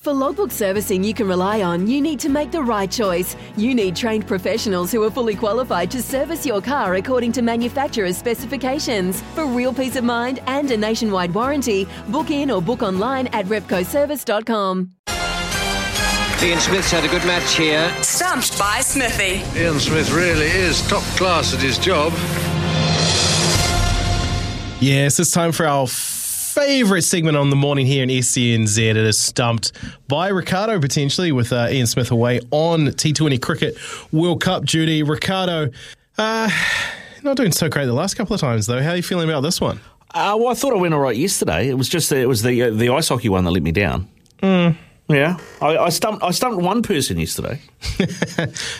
For logbook servicing you can rely on, you need to make the right choice. You need trained professionals who are fully qualified to service your car according to manufacturer's specifications. For real peace of mind and a nationwide warranty, book in or book online at repcoservice.com. Ian Smith's had a good match here. Stumped by Smithy. Ian Smith really is top class at his job. Yes, it's time for our favourite segment on the morning here in SCNZ. It is stumped by Ricardo potentially with uh, Ian Smith away on T20 Cricket World Cup duty. Ricardo, uh, not doing so great the last couple of times though. How are you feeling about this one? Uh, well, I thought I went all right yesterday. It was just the, it was the uh, the ice hockey one that let me down. Yeah, I, I stumped I stumped one person yesterday.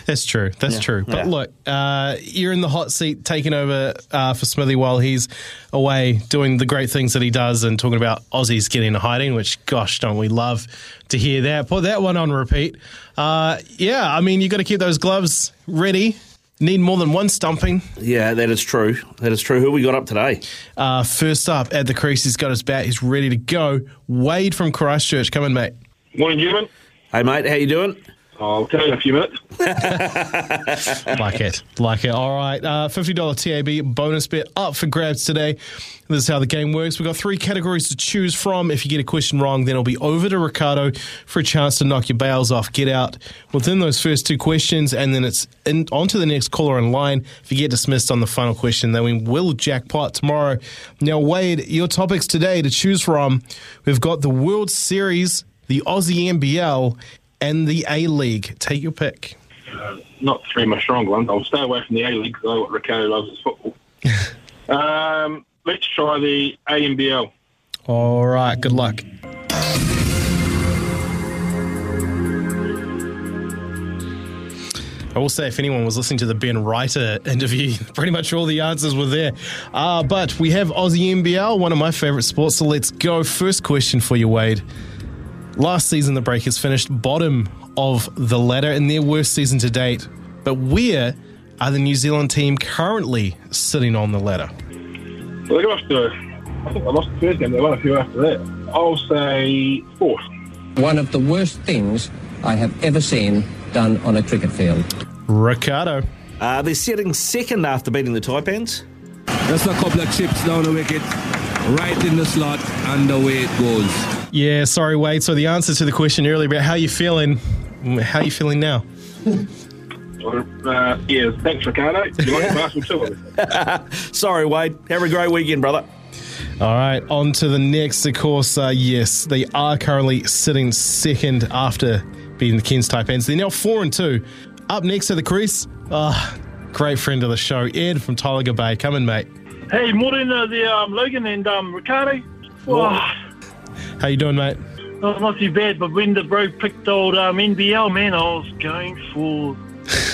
That's true. That's Yeah, true. But yeah. look, uh, you're in the hot seat taking over uh, for Smithy while he's away doing the great things that he does and talking about Aussies getting into hiding, which, gosh, don't we love to hear that. Put that one on repeat. Uh, yeah, I mean, you've got to keep those gloves ready. Need more than one stumping. Yeah, that is true. That is true. Who we got up today? Uh, first up at the crease, he's got his bat. He's ready to go. Wade from Christchurch. Come in, mate. Morning, gentlemen. Hey mate, how you doing? I'll tell you in a few minutes. Like it. Like it. All right. Uh, $50 TAB bonus bet up for grabs today. This is how the game works. We've got three categories to choose from. If you get a question wrong, then it'll be over to Ricardo for a chance to knock your bails off. Get out within those first two questions, and then it's in, on to the next caller in line. If you get dismissed on the final question, then we will jackpot tomorrow. Now, Wade, your topics today to choose from we've got the World Series, the Aussie NBL, and the A League. Take your pick. Not three of my strong ones. I'll stay away from the A League because I know what Ricardo loves is football. um, let's try the ANBL. All right, good luck. I will say, if anyone was listening to the Ben Reiter interview, pretty much all the answers were there. Uh, but we have Aussie NBL, one of my favourite sports. So let's go. First question for you, Wade. Last season, the Breakers finished bottom of the ladder in their worst season to date. But where are the New Zealand team currently sitting on the ladder? Well, they got off to, I think I lost the first game. They won a few after that. I'll say fourth. one of the worst things I have ever seen done on a cricket field. Ricardo. Uh, they're sitting second after beating the Taipans. Just a couple of chips down the wicket, right in the slot, and away it goes. Yeah, sorry, Wade. So the answer to the question earlier about how you feeling, how you feeling now? Uh, yeah, thanks, Ricardo. You like basketball too? Sorry, Wade. Have a great weekend, brother. All right, on to the next. Of course, uh, yes, they are currently sitting second after beating the Cairns Taipans. They're now four and two. Up next to the crease, uh, great friend of the show, Ed from Tolaga Bay. Come in, mate. Hey, morning uh, there, um, Logan and um, Ricardo. Oh, How you doing, mate? oh, not too bad, but when the bro picked old um, NBL, man, I was going for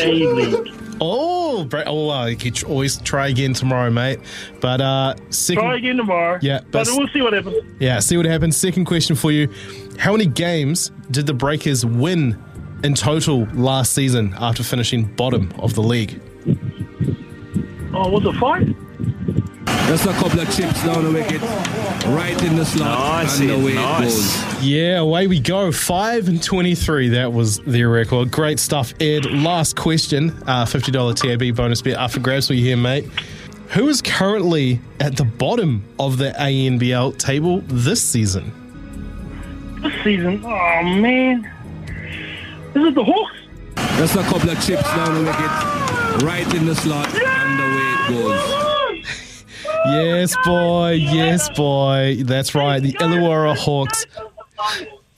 A League. Oh, bra- oh, uh, you could always try again tomorrow, mate. But uh, second, Try again tomorrow. Yeah, but but- we'll see what happens. Yeah, see what happens. Second question for you. How many games did the Breakers win in total last season after finishing bottom of the league? Oh, was it five? Just a couple of chips down the wicket, right in the slot, Nice, and Ed, away nice. it goes. Yeah, away we go. 5 and 23. That was their record. Great stuff, Ed. Last question uh, $50 TAB bonus bet after grabs for you here, mate. Who is currently at the bottom of the ANBL table this season? This season, oh man, is it the Hawks? Just a couple of chips down the wicket, right in the slot, and away it goes. Yes, boy. Yes, boy. That's right. The Illawarra Hawks.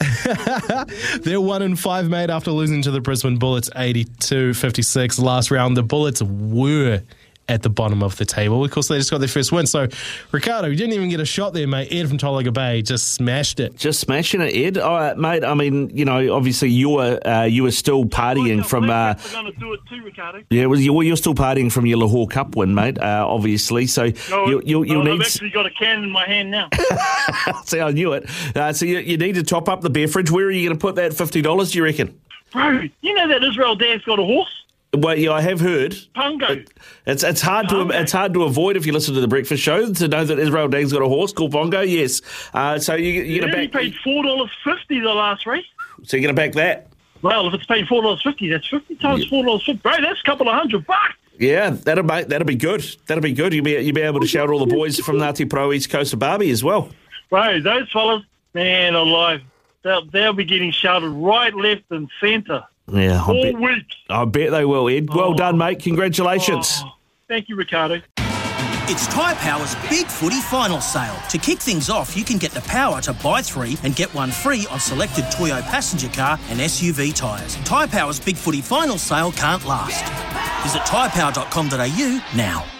They're one in five, mate, after losing to the Brisbane Bullets 82 56 last round. The Bullets were at the bottom of the table. Of course, they just got their first win. So, Ricardo, you didn't even get a shot there, mate. Ed from Tolaga Bay just smashed it. Just smashing it, Ed. Oh, mate, I mean, you know, obviously you were uh, you were still partying from. Uh, We're going to do it too, Ricardo. yeah, well, you- well, you're still partying from your Lahore Cup win, mate. Uh, obviously, so No, you, you, you'll no, need. I've actually got a can in my hand now. See, I knew it. Uh, so you, you need to top up the beer fridge. Where are you going to put that fifty dollars? Do you reckon? Bro, you know that Israel Dagg's got a horse? Well, yeah, I have heard. Pungo. It's it's hard to it's hard to avoid if you listen to the breakfast show to know that Israel Dagg's got a horse called Bongo. Yes. Uh, so you, you're Yeah, to back. paid four dollars fifty the last race. So you're going to back that? Well, if it's paying four dollars fifty, that's fifty times four dollars fifty. Bro, that's a couple of hundred bucks. Yeah, that'll be that'll be good. That'll be good. You'll be you'll be able to shout all the boys from Ngati Porou East Coast of Barbie as well. Bro, those fellas, man alive, they'll, they'll be getting shouted right, left, and centre Yeah, I all bet, week. I bet they will. Ed, well oh. done, mate. Congratulations. Oh, thank you, Ricardo. It's Tyre Power's Big Footy Final Sale. To kick things off, you can get the power to buy three and get one free on selected Toyo passenger car and SUV tyres. Tyre Power's Big Footy Final Sale can't last. Visit tyrepower.com.au now.